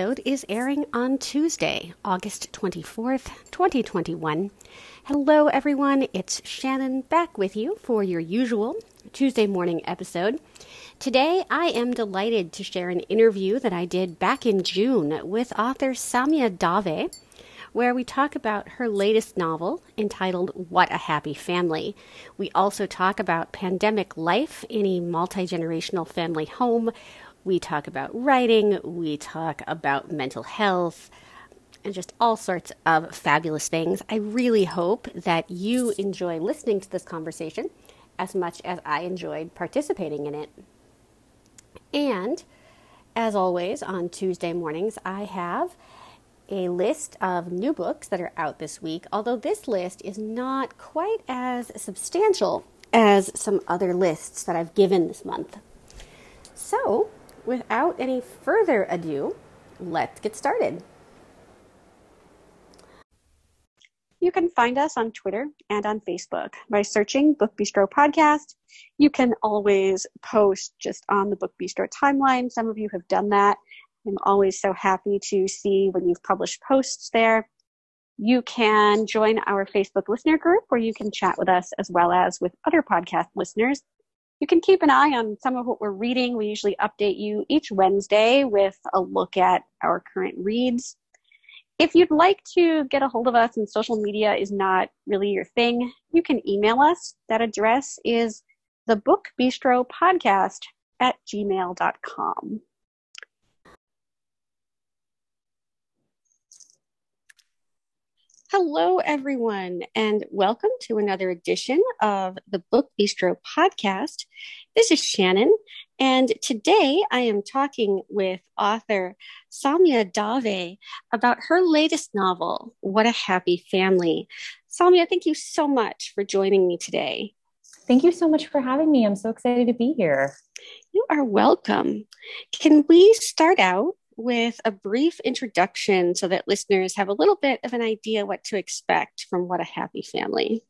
Episode is airing on Tuesday, August 24th, 2021. Hello, everyone. It's Shannon back with you for your usual Tuesday morning episode. Today, I am delighted to share an interview that I did back in June with author Saumya Dave, where we talk about her latest novel entitled What a Happy Family. We also talk about pandemic life in a multi generational family home we talk about writing, we talk about mental health, and just all sorts of fabulous things. I really hope that you enjoy listening to this conversation as much as I enjoyed participating in it. And as always, on Tuesday mornings, I have a list of new books that are out this week, although this list is not quite as substantial as some other lists that I've given this month. So, without any further ado, let's get started. You can find us on Twitter and on Facebook by searching Book Bistro Podcast. You can always post just on the Book Bistro timeline. Some of you have done that. I'm always so happy to see when you've published posts there. You can join our Facebook listener group where you can chat with us as well as with other podcast listeners you can keep an eye on some of what we're reading. We usually update you each Wednesday with a look at our current reads. If you'd like to get a hold of us and social media is not really your thing, you can email us. That address is the Book Bistro Podcast at gmail.com. Hello, everyone, and welcome to another edition of the Book Bistro podcast. This is Shannon, and today I am talking with author Saumya Dave about her latest novel, What a Happy Family. Saumya, thank you so much for joining me today. Thank you so much for having me. I'm so excited to be here. You are welcome. Can we start out with a brief introduction so that listeners have a little bit of an idea what to expect from What a Happy Family.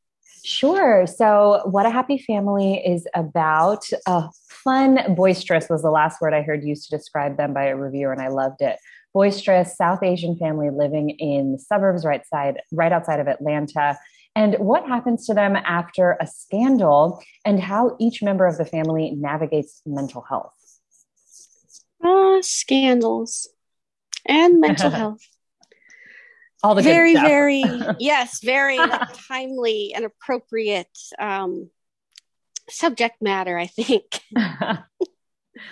Sure. So, What a Happy Family is about uh, fun, boisterous was the last word I heard used to describe them by a reviewer, and I loved it. Boisterous South Asian family living in the suburbs right side, right outside of Atlanta. And what happens to them after a scandal, and how each member of the family navigates mental health. Uh, scandals and mental health. All the very, very, yes, very timely and appropriate um, subject matter. I think.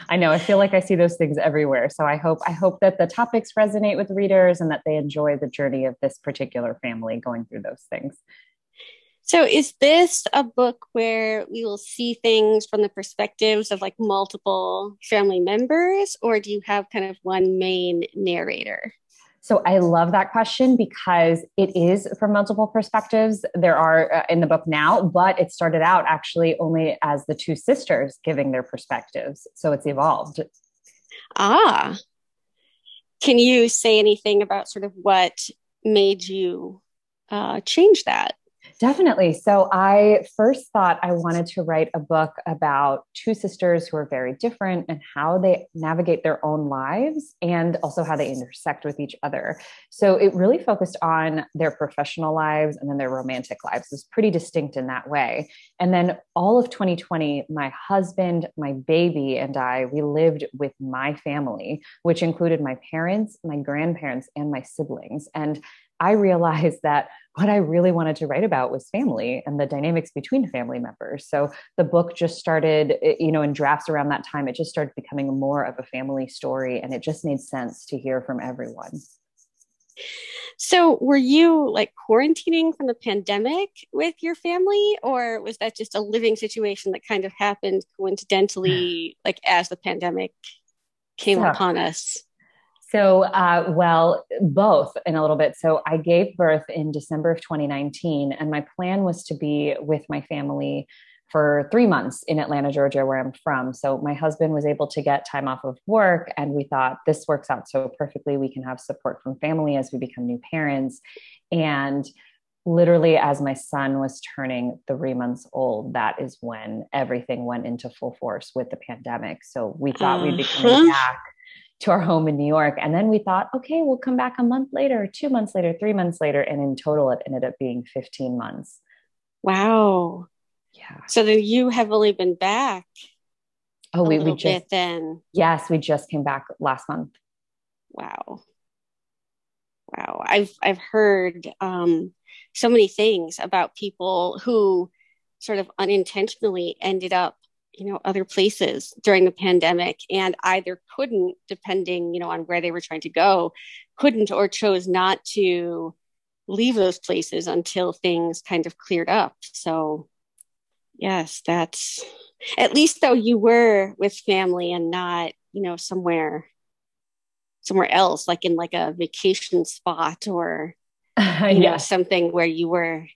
I know. I feel like I see those things everywhere. So I hope I hope that the topics resonate with readers and that they enjoy the journey of this particular family going through those things. So, is this a book where we will see things from the perspectives of like multiple family members, or do you have kind of one main narrator? So I love that question because it is from multiple perspectives. There are uh, in the book now, but it started out actually only as the two sisters giving their perspectives. So it's evolved. Ah. Can you say anything about sort of what made you uh, change that? Definitely. So I first thought I wanted to write a book about two sisters who are very different and how they navigate their own lives and also how they intersect with each other. So it really focused on their professional lives and then their romantic lives. It's pretty distinct in that way. And then all of 2020, my husband, my baby, and I, we lived with my family, which included my parents, my grandparents, and my siblings. And I realized that what I really wanted to write about was family and the dynamics between family members. So the book just started, eh, you know, in drafts around that time, it just started becoming more of a family story and it just made sense to hear from everyone. So, were you like quarantining from the pandemic with your family, or was that just a living situation that kind of happened coincidentally, like as the pandemic came upon us? So, uh, well, both in a little bit. So, I gave birth in December of 2019, and my plan was to be with my family for three months in Atlanta, Georgia, where I'm from. So, my husband was able to get time off of work, and we thought this works out so perfectly. We can have support from family as we become new parents. And literally as my son was turning three months old, that is when everything went into full force with the pandemic. So we thought we'd be coming back to our home in New York. And then we thought, okay, we'll come back a month later, two months later, three months later. And in total, it ended up being 15 months. Wow. Yeah. So then you have only been back. Oh, we, we just then. Yes, we just came back last month. Wow. Wow. I've I've heard um so many things about people who sort of unintentionally ended up you know other places during the pandemic and either couldn't depending you know on where they were trying to go couldn't or chose not to leave those places until things kind of cleared up so yes that's at least though you were with family and not you know somewhere somewhere else like in like a vacation spot or you know something where you were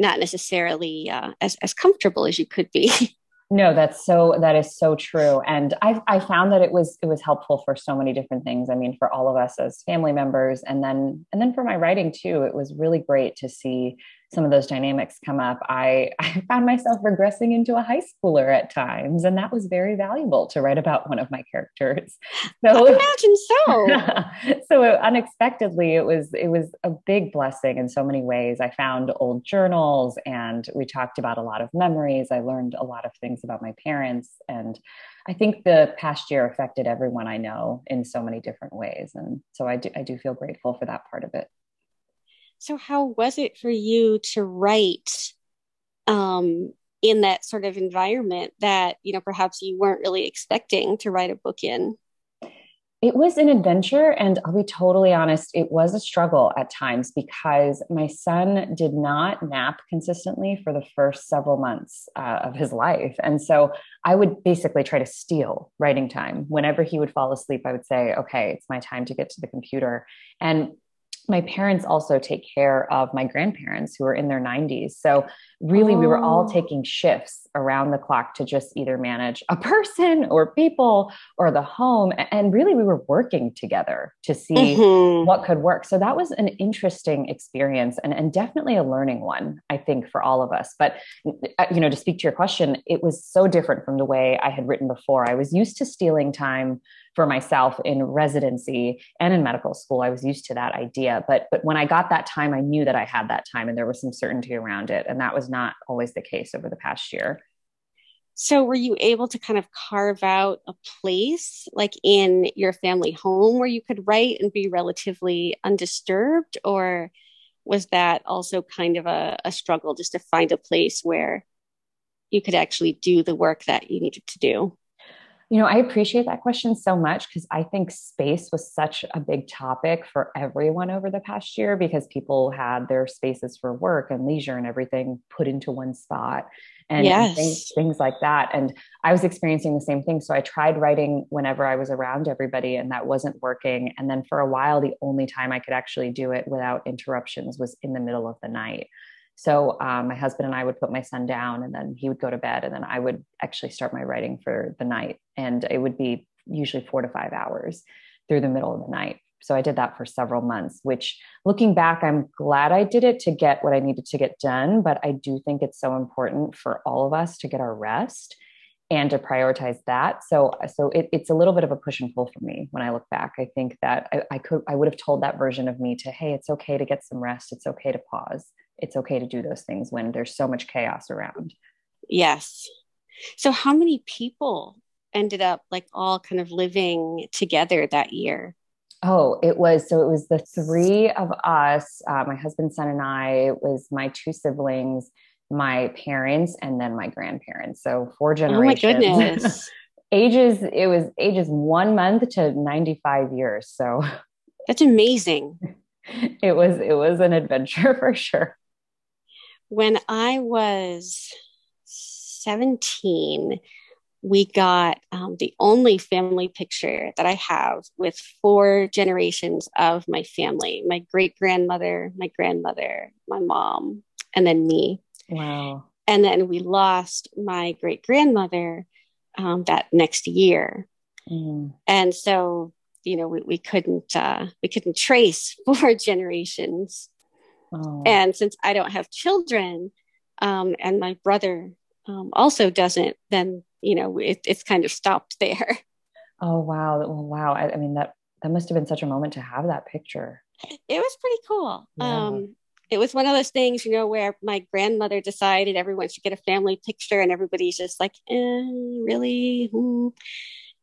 not necessarily uh, as as comfortable as you could be. No, that's so that is so true. And I I found that it was it was helpful for so many different things. I mean, for all of us as family members and then and then for my writing too, it was really great to see some of those dynamics come up, I, I found myself regressing into a high schooler at times. And that was very valuable to write about one of my characters. So I imagine so. so unexpectedly, it was, it was a big blessing in so many ways. I found old journals and we talked about a lot of memories. I learned a lot of things about my parents. And I think the past year affected everyone I know in so many different ways. And so I do, I do feel grateful for that part of it. So, how was it for you to write um, in that sort of environment that you know perhaps you weren't really expecting to write a book in? It was an adventure, and I'll be totally honest, it was a struggle at times because my son did not nap consistently for the first several months uh, of his life. And so I would basically try to steal writing time. Whenever he would fall asleep, I would say, okay, it's my time to get to the computer. And my parents also take care of my grandparents who are in their 90s. So, really, oh. we were all oh. taking shifts around the clock to just either manage a person or people or the home. And really, we were working together to see mm-hmm. what could work. So, that was an interesting experience and, and definitely a learning one, I think, for all of us. But, uh, you know, to speak to your question, it was so different from the way I had written before. I was used to stealing time for myself in residency and in medical school. I was used to that idea. But but when I got that time, I knew that I had that time and there was some certainty around it. And that was not always the case over the past year. So were you able to kind of carve out a place like in your family home where you could write and be relatively undisturbed? Or was that also kind of a, a struggle just to find a place where you could actually do the work that you needed to do? You know, I appreciate that question so much because I think space was such a big topic for everyone over the past year because people had their spaces for work and leisure and everything put into one spot and, yes. things, things like that. And I was experiencing the same thing. So I tried writing whenever I was around everybody and that wasn't working. And then for a while, the only time I could actually do it without interruptions was in the middle of the night. So um, my husband and I would put my son down, and then he would go to bed, and then I would actually start my writing for the night, and it would be usually four to five hours through the middle of the night. So I did that for several months, which looking back, I'm glad I did it to get what I needed to get done. But I do think it's so important for all of us to get our rest and to prioritize that. So, so it, it's a little bit of a push and pull for me when I look back. I think that I, I could, I would have told that version of me to, hey, it's okay to get some rest. It's okay to pause it's okay to do those things when there's so much chaos around. Yes. So how many people ended up like all kind of living together that year? Oh, it was so it was the three of us, uh, my husband, son, and I. It was my two siblings, my parents, and then my grandparents. So four generations. Oh my goodness. ages it was ages one month to 95 years. So that's amazing. It was it was an adventure for sure when I was 17, we got um, the only family picture that I have with four generations of my family my great grandmother, my grandmother, my mom, and then me. Wow. And then we lost my great grandmother um, that next year. Mm. And so, you know, we, we couldn't uh, we couldn't trace four generations. Oh. And since I don't have children, um, and my brother um, also doesn't, then you know it, it's kind of stopped there. Oh wow! wow! I, I, mean that that must have been such a moment to have that picture. It was pretty cool. Yeah. Um, it was one of those things, you know, where my grandmother decided everyone should get a family picture, and everybody's just like, eh, really?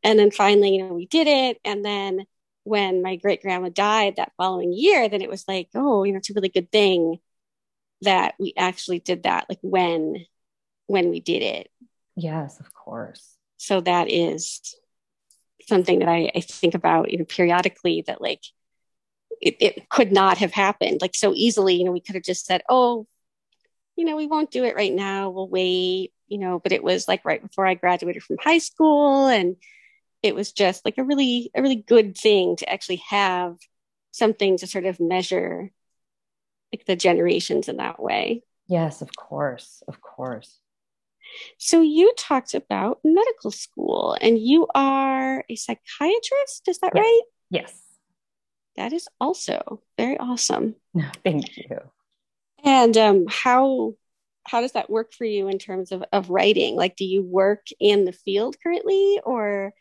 And then finally, you know, we did it, and then when my great grandma died that following year, then it was like, oh, you know, it's a really good thing that we actually did that, like when when we did it. Yes, of course. So that is something that I, I think about, you know, periodically that like it, it could not have happened like so easily. You know, we could have just said, oh, you know, we won't do it right now. We'll wait, you know, but it was like right before I graduated from high school. And it was just like a really, a really good thing to actually have something to sort of measure like the generations in that way. Yes, of course. Of course. So you talked about medical school and you are a psychiatrist, is that yes. right? Yes. That is also very awesome. Thank you. And um, how how does that work for you in terms of, of writing? Like, do you work in the field currently, or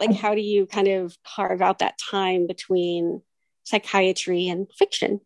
like how do you kind of carve out that time between psychiatry and fiction?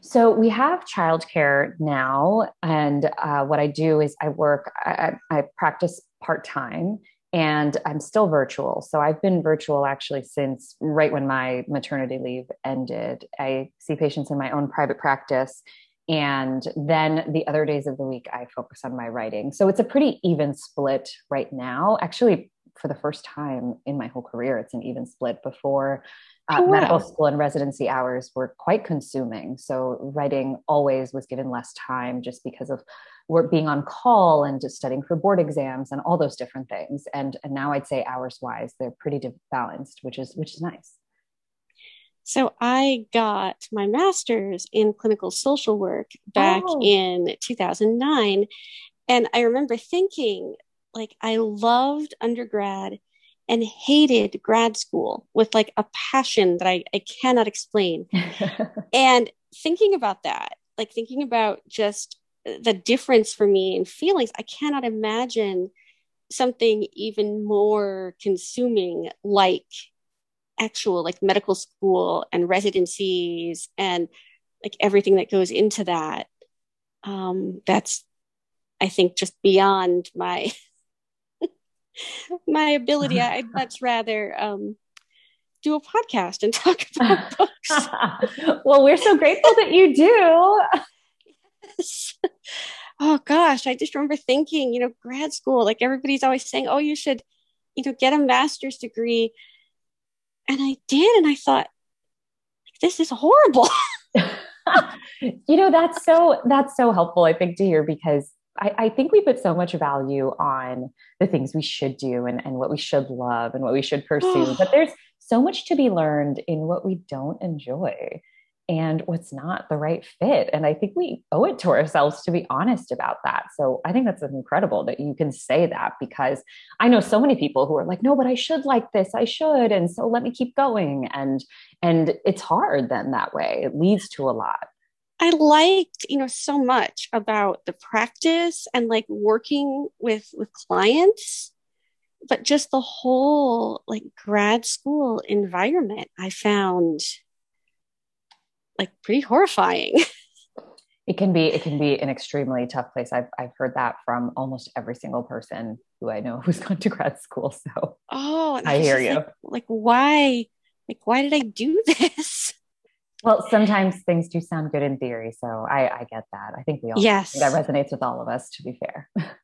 So we have childcare now, and uh, what I do is I work. I, I practice part time, and I'm still virtual. So I've been virtual actually since right when my maternity leave ended. I see patients in my own private practice, and then the other days of the week I focus on my writing. So it's a pretty even split right now. Actually, for the first time in my whole career, it's an even split. Before uh, oh, wow. medical school and residency hours were quite consuming. So writing always was given less time just because of work being on call and just studying for board exams and all those different things. And and now I'd say hours wise, they're pretty balanced, which is which is nice. So I got my master's in clinical social work back oh. in 2009. And I remember thinking, like, I loved undergrad and hated grad school with like a passion that I, I cannot explain. and thinking about that, like thinking about just the difference for me in feelings, I cannot imagine something even more consuming like actual like medical school and residencies and like everything that goes into that um that's i think just beyond my my ability. I'd much rather um, do a podcast and talk about books. well, we're so grateful that you do. yes. Oh gosh, I just remember thinking, you know, grad school, like everybody's always saying, oh, you should, you know, get a master's degree. And I did. And I thought, this is horrible. you know, that's so, that's so helpful, I think, to hear because I, I, think we put so much value on the things we should do and, and what we should love and what we should pursue. but there's so much to be learned in what we don't enjoy and what's not the right fit. And I think we owe it to ourselves to be honest about that. So I think that's incredible that you can say that because I know so many people who are like, no, but I should like this. I should. And so let me keep going. And and it's hard then that way. It leads to a lot. I liked, you know, so much about the practice and like working with with clients, but just the whole like grad school environment I found like pretty horrifying. it can be it can be an extremely tough place. I've I've heard that from almost every single person who I know who's gone to grad school. So oh, I hear you. Like, like why like why did I do this? Well, sometimes things do sound good in theory, so I, I get that. I think we all yes that resonates with all of us. To be fair.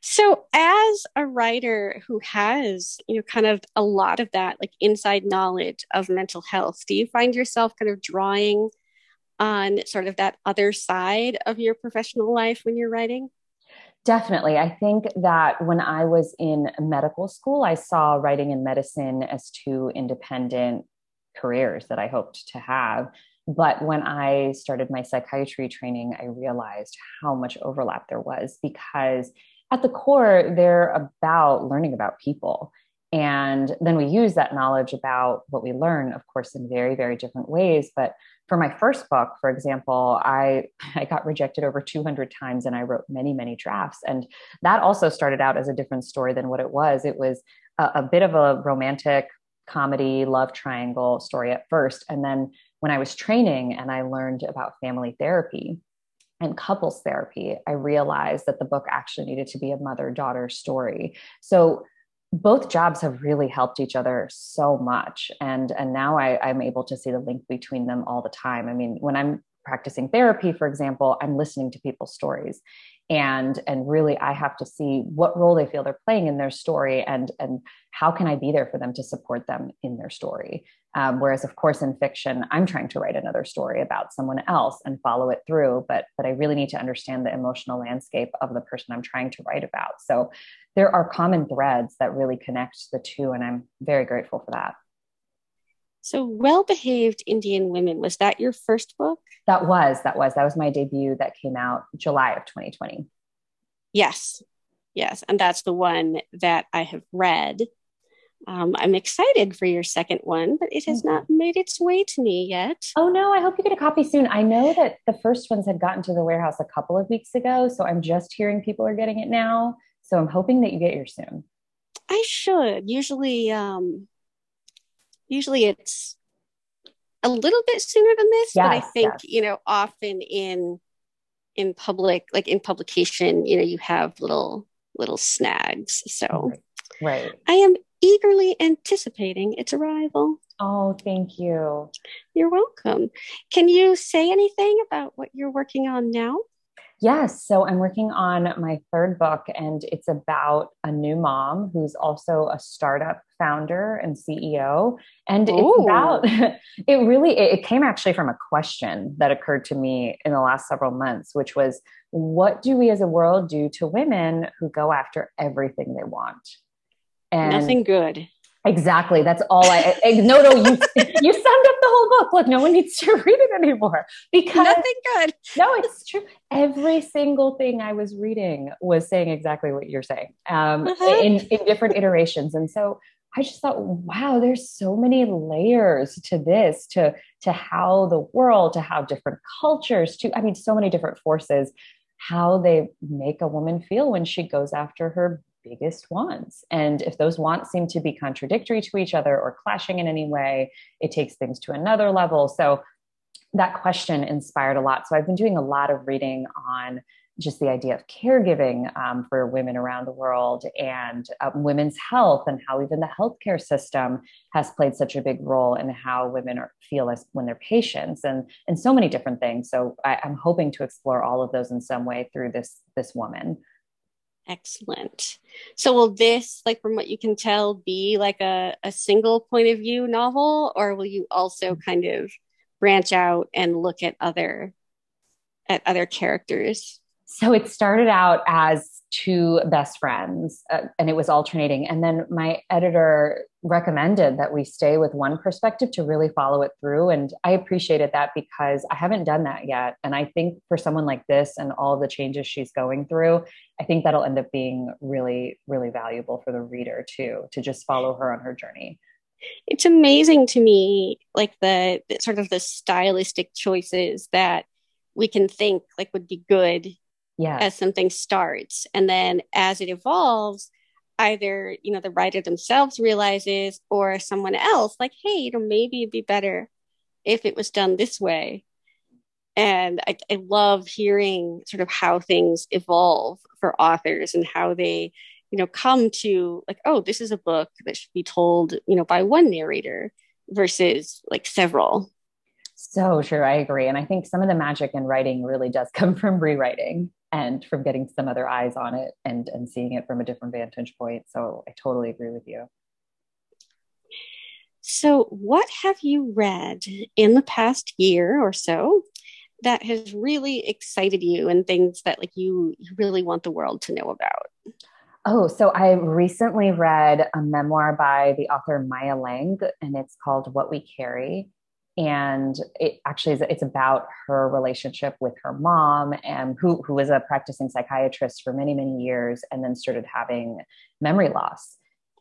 so, as a writer who has you know kind of a lot of that like inside knowledge of mental health, do you find yourself kind of drawing on sort of that other side of your professional life when you're writing? Definitely. I think that when I was in medical school, I saw writing and medicine as two independent careers that I hoped to have. But when I started my psychiatry training, I realized how much overlap there was because at the core, they're about learning about people. And then we use that knowledge about what we learn, of course, in very, very different ways. But for my first book, for example, I, I got rejected over 200 times and I wrote many, many drafts. And that also started out as a different story than what it was. It was a, a bit of a romantic comedy love triangle story at first. And then when I was training and I learned about family therapy, and couples therapy, I realized that the book actually needed to be a mother daughter story. So both jobs have really helped each other so much and and now I, i'm able to see the link between them all the time i mean when i'm practicing therapy for example i'm listening to people's stories and and really i have to see what role they feel they're playing in their story and and how can i be there for them to support them in their story. Um, whereas of course in fiction i'm trying to write another story about someone else and follow it through but but i really need to understand the emotional landscape of the person i'm trying to write about. So there are common threads that really connect the two and i'm very grateful for that so, Well Behaved Indian Women, was that your first book? That was, that was, that was my debut that came out July of 2020. Yes, yes. And that's the one that I have read. Um, I'm excited for your second one, but it has mm-hmm. not made its way to me yet. Oh no, I hope you get a copy soon. I know that the first ones had gotten to the warehouse a couple of weeks ago, so I'm just hearing people are getting it now. So I'm hoping that you get yours soon. I should. Usually, um, usually it's a little bit sooner than this, yes, but I think, yes. you know, often in in public, like in publication, you know, you have little little snags. So right. right. I am eagerly anticipating its arrival. Oh, thank you. You're welcome. Can you say anything about what you're working on now? Yes. So I'm working on my third book, and it's about a new mom who's also a startup founder and CEO. And Ooh. it's about, it really, it came actually from a question that occurred to me in the last several months, which was, what do we as a world do to women who go after everything they want? And nothing good. Exactly. That's all I, I no, no, you, you summed up the whole book. Look, no one needs to read it anymore because nothing good. no, it's true. Every single thing I was reading was saying exactly what you're saying um, uh-huh. in, in different iterations. And so I just thought, wow, there's so many layers to this, to, to how the world, to how different cultures, to, I mean, so many different forces, how they make a woman feel when she goes after her biggest wants. And if those wants seem to be contradictory to each other or clashing in any way, it takes things to another level. So that question inspired a lot. So I've been doing a lot of reading on just the idea of caregiving um, for women around the world and uh, women's health and how even the healthcare system has played such a big role in how women are, feel as when they're patients and and so many different things so I, i'm hoping to explore all of those in some way through this this woman Excellent. So will this, like from what you can tell, be like a, a single point of view novel, or will you also kind of branch out and look at other at other characters? So it started out as two best friends uh, and it was alternating. And then my editor recommended that we stay with one perspective to really follow it through. And I appreciated that because I haven't done that yet. And I think for someone like this and all the changes she's going through, I think that'll end up being really, really valuable for the reader too, to just follow her on her journey it's amazing to me like the, the, sort of the stylistic choices that we can think like would be good yeah. as something starts. And then as it evolves either you know the writer themselves realizes or someone else like hey you know maybe it'd be better if it was done this way. And I, I love hearing sort of how things evolve for authors and how they you know come to like oh this is a book that should be told you know by one narrator versus like several. So true. I agree. And i think some of the magic in writing really does come from rewriting and from getting some other eyes on it and and seeing it from a different vantage point so i totally agree with you so what have you read in the past year or so that has really excited you and things that like you, you really want the world to know about? Oh, so I recently read a memoir by the author Maya Lang, and it's called What We Carry. And it actually is, it's about her relationship with her mom, and who who was a practicing psychiatrist for many many years, and then started having memory loss.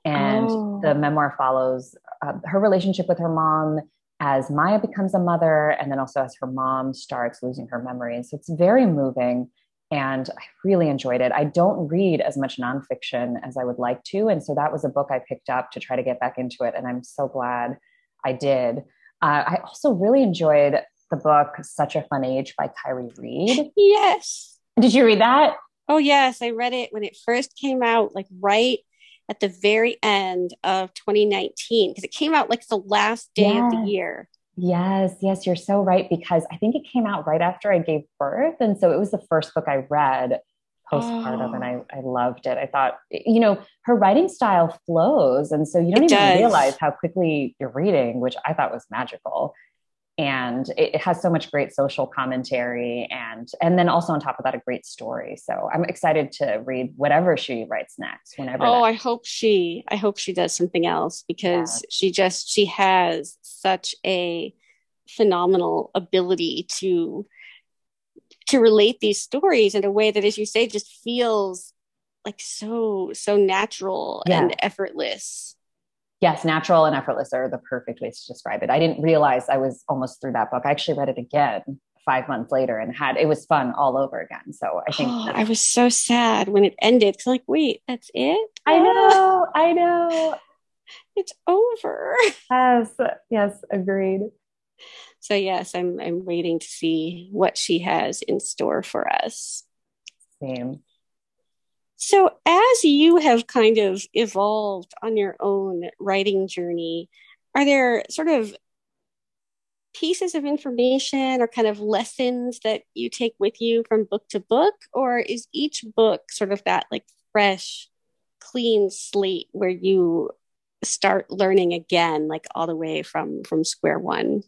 And oh. the memoir follows uh, her relationship with her mom as Maya becomes a mother, and then also as her mom starts losing her memory. And so it's very moving and I really enjoyed it. I don't read as much nonfiction as I would like to. And so that was a book I picked up to try to get back into it. And I'm so glad I did. Uh, I also really enjoyed the book Such a Fun Age by Kiley Reid. Yes. Did you read that? Oh, yes. I read it when it first came out, like right at the very end of 2019, because it came out like the last day of the year. Yes, yes, you're so right because I think it came out right after I gave birth. And so it was the first book I read postpartum oh. and I, I loved it. I thought, you know, her writing style flows. And so you don't it even does. realize how quickly you're reading, which I thought was magical and it, it, has so much great social commentary and and then also on top of that a great story so i'm excited to read whatever she writes next whenever oh i hope she i hope she does something else because yeah. she just she has such a phenomenal ability to to relate these stories in a way that as you say just feels like so so natural yeah. and effortless yes, natural and effortless are the perfect ways to describe it. I didn't realize I was almost through that book. I actually read it again five months later and had it was fun all over again. So I think oh, I was so sad when it ended. Cause like, wait, that's it? I know, I know. It's over. Yes, yes, agreed. So yes, I'm I'm waiting to see what she has in store for us. Same. So, as you have kind of evolved on your own writing journey, are there sort of pieces of information or kind of lessons that you take with you from book to book? Or is each book sort of that like fresh, clean slate where you start learning again, like all the way from from square one?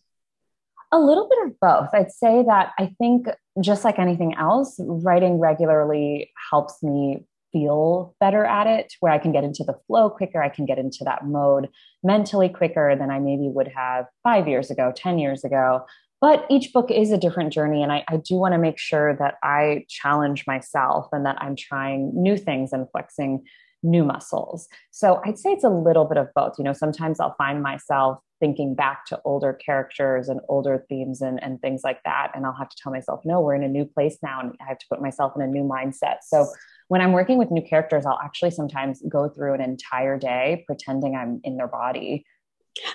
A little bit of both. I'd say that I think just like anything else, writing regularly helps me feel better at it, where I can get into the flow quicker, I can get into that mode mentally quicker than I maybe would have five years ago, 10 years ago. But each book is a different journey. And I, I do want to make sure that I challenge myself and that I'm trying new things and flexing new muscles. So I'd say it's a little bit of both. You know, sometimes I'll find myself thinking back to older characters and older themes and, and things like that. And I'll have to tell myself, no, we're in a new place now and I have to put myself in a new mindset. So when I'm working with new characters, I'll actually sometimes go through an entire day pretending I'm in their body.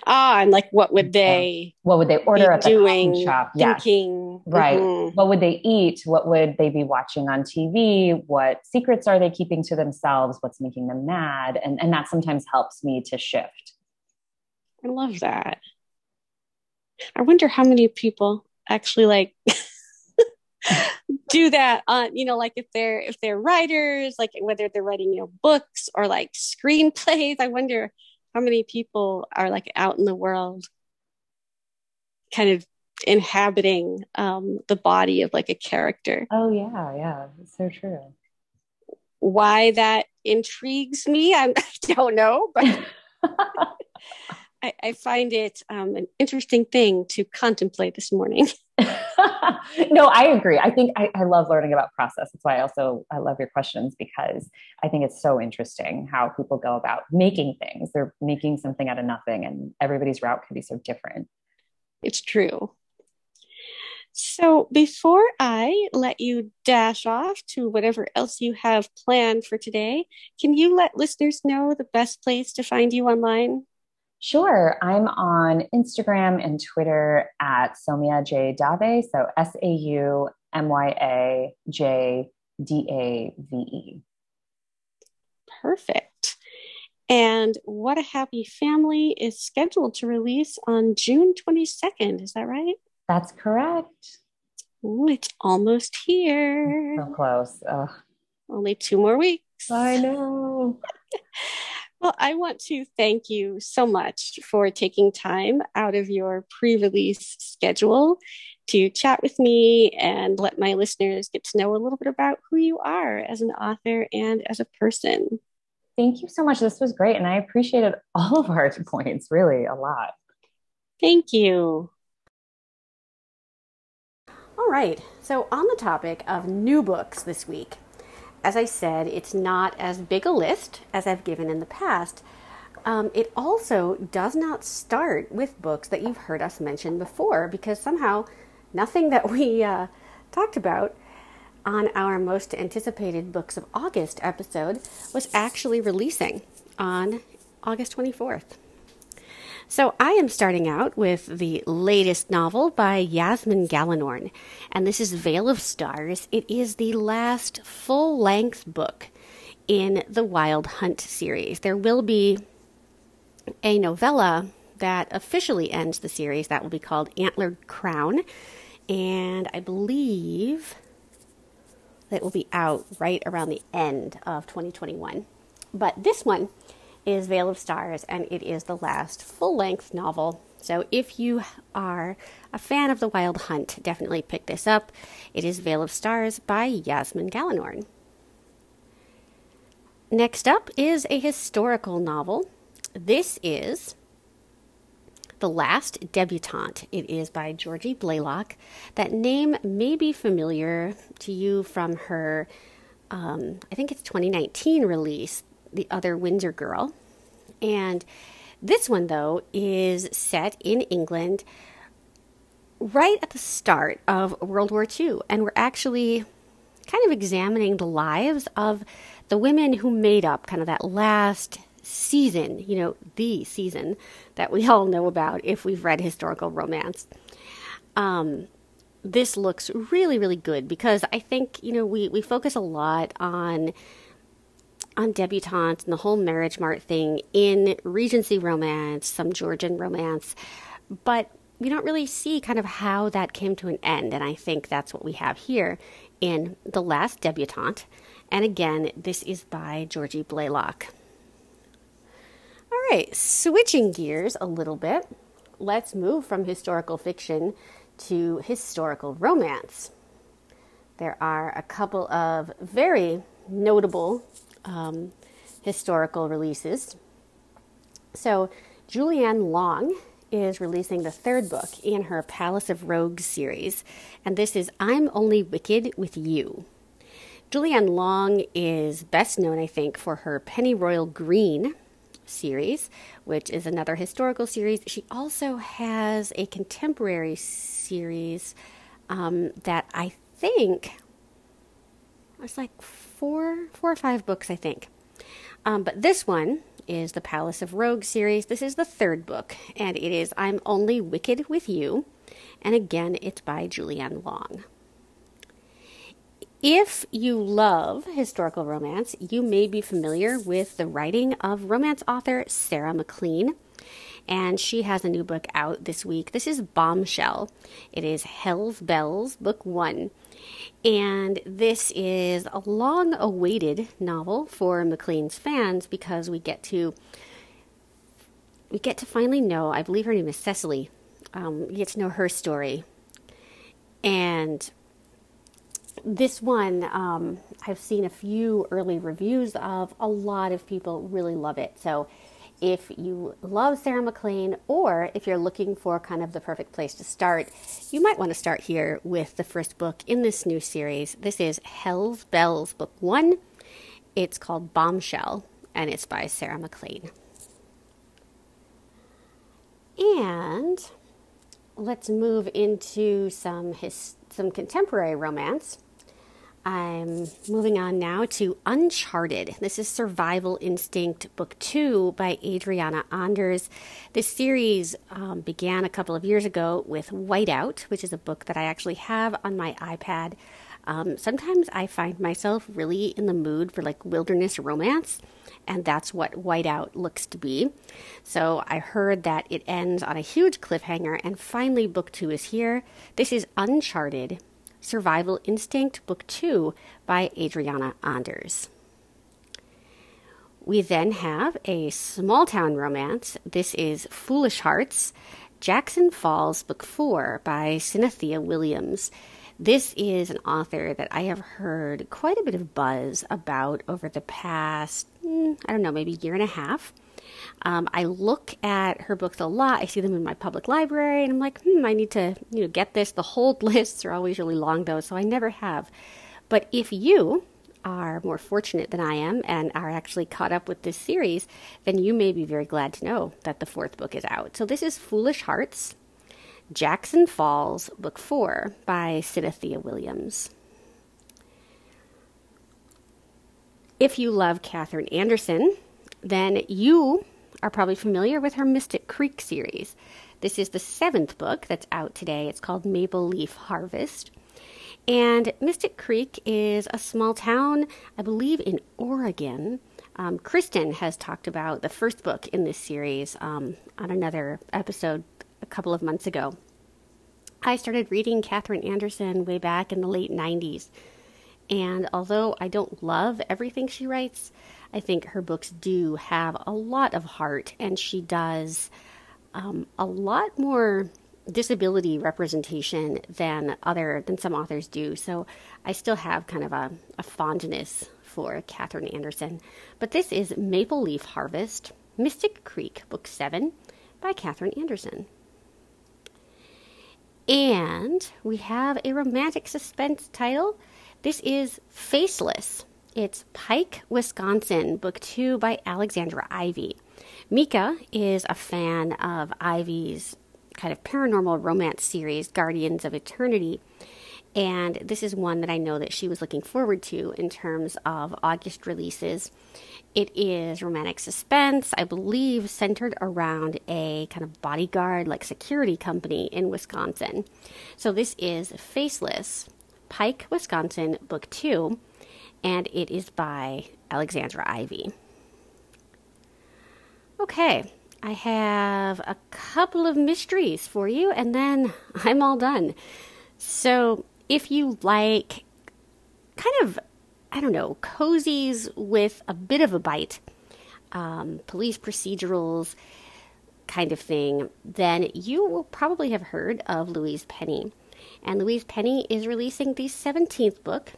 Ah, and like what would they what would they order at the doing, shop? Thinking, yes. right. Mm-hmm. What would they eat? What would they be watching on TV? What secrets are they keeping to themselves? What's making them mad? And and that sometimes helps me to shift. I love that. I wonder how many people actually like do that on you know like if they're if they're writers like whether they're writing you know books or like screenplays. I wonder how many people are like out in the world kind of inhabiting um the body of like a character. Oh yeah yeah. It's so true. Why that intrigues me i, I don't know but I, I, find it um, an interesting thing to contemplate this morning no, I agree. I think I, I, love learning about process. That's why I also I love your questions because I think it's so interesting how people go about making things. They're making something out of nothing, and everybody's route can be so different. It's true. So before I let you dash off to whatever else you have planned for today, can you let listeners know the best place to find you online? Sure. I'm on Instagram and Twitter at Saumya J. Dave. So S A U M Y A J D A V E. Perfect. And What a Happy Family is scheduled to release on June 22nd. Is that right? That's correct. Ooh, it's almost here. So close. Ugh. Only two more weeks. I know. Well, I want to thank you so much for taking time out of your pre release schedule to chat with me and let my listeners get to know a little bit about who you are as an author and as a person. Thank you so much. This was great. And I appreciated all of our points, really, a lot. Thank you. All right. So, on the topic of new books this week, as I said, it's not as big a list as I've given in the past. Um, it also does not start with books that you've heard us mention before because somehow nothing that we uh, talked about on our most anticipated Books of August episode was actually releasing on August 24th. So I am starting out with the latest novel by Yasmine Galenorn, and this is Veil of Stars. It is the last full length book in the Wild Hunt series. There will be a novella that officially ends the series that will be called Antlered Crown, and I believe that will be out right around the end of 2021. But this one is Veil of Stars, and it is the last full length novel. So if you are a fan of The Wild Hunt, definitely pick this up. It is Veil of Stars by Yasmine Galenorn. Next up is a historical novel. This is the Last Debutante. It is by Georgie Blalock. That name may be familiar to you from her, um, I think it's 2019 release, The Other Windsor Girl. And this one, though, is set in England right at the start of World War II. And we're actually kind of examining the lives of the women who made up kind of that last season, you know, the season that we all know about if we've read historical romance. Um, this looks really, really good because I think, you know, we, we focus a lot on on debutante and the whole marriage mart thing in Regency romance, some Georgian romance, but we don't really see kind of how that came to an end. And I think that's what we have here in The Last Debutante. And again, this is by Georgie Blalock. All right, switching gears a little bit, let's move from historical fiction to historical romance. There are a couple of very notable um, historical releases. So, Julie Anne Long is releasing the third book in her Palace of Rogues series, and this is I'm Only Wicked with You. Julie Anne Long is best known, I think, for her Pennyroyal Green series, which is another historical series. She also has a contemporary series um, that I think was like four, four or five books, I think. Um, but this one is the Palace of Rogues series. This is the third book, and it is I'm Only Wicked with You. And again, it's by Julie Anne Long. If you love historical romance, you may be familiar with the writing of romance author Sarah MacLean. And she has a new book out this week. This is Bombshell. It is Hell's Bells, Book One. And this is a long awaited novel for MacLean's fans because we get to we get to finally know, I believe her name is Cecily. Um, we get to know her story. And this one, um, I've seen a few early reviews of. A lot of people really love it. So if you love Sarah MacLean or if you're looking for kind of the perfect place to start, you might want to start here with the first book in this new series. This is Hell's Bells, Book One. It's called Bombshell and it's by Sarah MacLean. And let's move into some his, some contemporary romance. I'm moving on now to Uncharted. This is Survival Instinct Book Two by Adriana Anders. This series um, began a couple of years ago with Whiteout, which is a book that I actually have on my iPad. Um, sometimes I find myself really in the mood for like wilderness romance, and that's what Whiteout looks to be. So I heard that it ends on a huge cliffhanger, and finally, Book Two is here. This is Uncharted Survival Instinct, Book 2 by Adriana Anders. We then have a small town romance. This is Foolish Hearts. Jackson Falls, Book Four by Cynthia Williams. This is an author that I have heard quite a bit of buzz about over the past, mm, I don't know, maybe year and a half. Um, I look at her books a lot. I see them in my public library, and I'm like, hmm, I need to, you know, get this. The hold lists are always really long, though, so I never have. But if you are more fortunate than I am and are actually caught up with this series, then you may be very glad to know that the fourth book is out. So this is Foolish Hearts, Jackson Falls, Book Four by Cynthia Williams. If you love Catherine Anderson, then you are probably familiar with her Mystic Creek series. This is the seventh book that's out today. It's called Maple Leaf Harvest. And Mystic Creek is a small town, I believe, in Oregon. Um, Kristen has talked about the first book in this series um, on another episode a couple of months ago. I started reading Catherine Anderson way back in the late 90s. And although I don't love everything she writes, I think her books do have a lot of heart, and she does um, a lot more disability representation than other than some authors do. So I still have kind of a, a fondness for Catherine Anderson. But this is Maple Leaf Harvest, Mystic Creek, Book Seven, by Catherine Anderson. And we have a romantic suspense title. This is Faceless. It's Pike, Wisconsin, Book Two by Alexandra Ivy. Mika is a fan of Ivy's kind of paranormal romance series, Guardians of Eternity. And this is one that I know that she was looking forward to in terms of August releases. It is romantic suspense, I believe, centered around a kind of bodyguard, like security company in Wisconsin. So this is Faceless, Pike, Wisconsin, Book Two, and it is by Alexandra Ivy. Okay, I have a couple of mysteries for you, and then I'm all done. So, if you like kind of, I don't know, cozies with a bit of a bite, um, police procedurals kind of thing, then you will probably have heard of Louise Penny. And Louise Penny is releasing the 17th book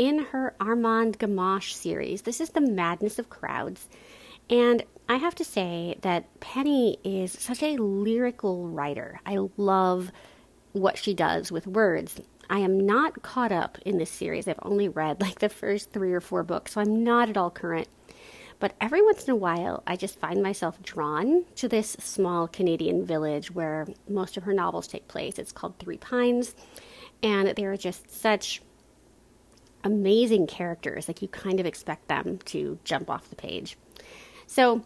in her Armand Gamache series. This is The Madness of Crowds. And I have to say that Penny is such a lyrical writer. I love what she does with words. I am not caught up in this series. I've only read like the first three or four books, so I'm not at all current. But every once in a while, I just find myself drawn to this small Canadian village where most of her novels take place. It's called Three Pines, and there are just such amazing characters. Like you kind of expect them to jump off the page. So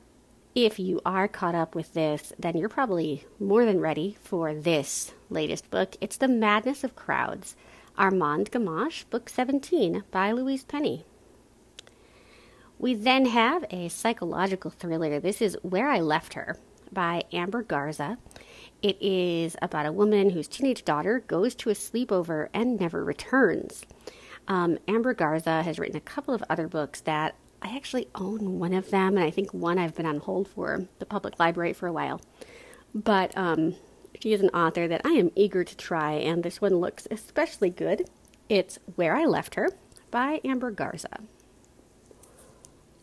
if you are caught up with this, then you're probably more than ready for this latest book. It's The Madness of Crowds, Armand Gamache, Book 17 by Louise Penny. We then have a psychological thriller. This is Where I Left Her by Amber Garza. It is about a woman whose teenage daughter goes to a sleepover and never returns. Um, Amber Garza has written a couple of other books that I actually own one of them, and I think one I've been on hold for the public library for a while. But um, she is an author that I am eager to try, and this one looks especially good. It's Where I Left Her by Amber Garza.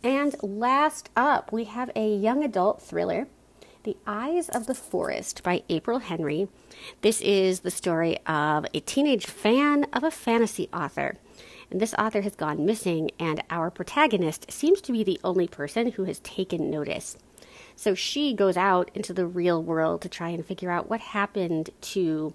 And last up, we have a young adult thriller, The Eyes of the Forest by April Henry. This is the story of a teenage fan of a fantasy author and this author has gone missing, and our protagonist seems to be the only person who has taken notice. So she goes out into the real world to try and figure out what happened to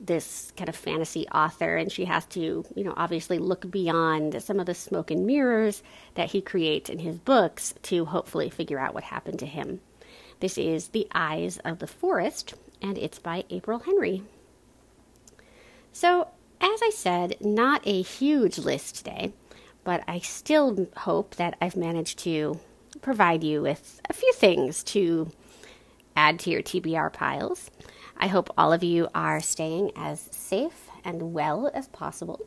this kind of fantasy author, and she has to, you know, obviously look beyond some of the smoke and mirrors that he creates in his books to hopefully figure out what happened to him. This is The Eyes of the Forest, and it's by April Henry. So, as I said, not a huge list today, but I still hope that I've managed to provide you with a few things to add to your TBR piles. I hope all of you are staying as safe and well as possible.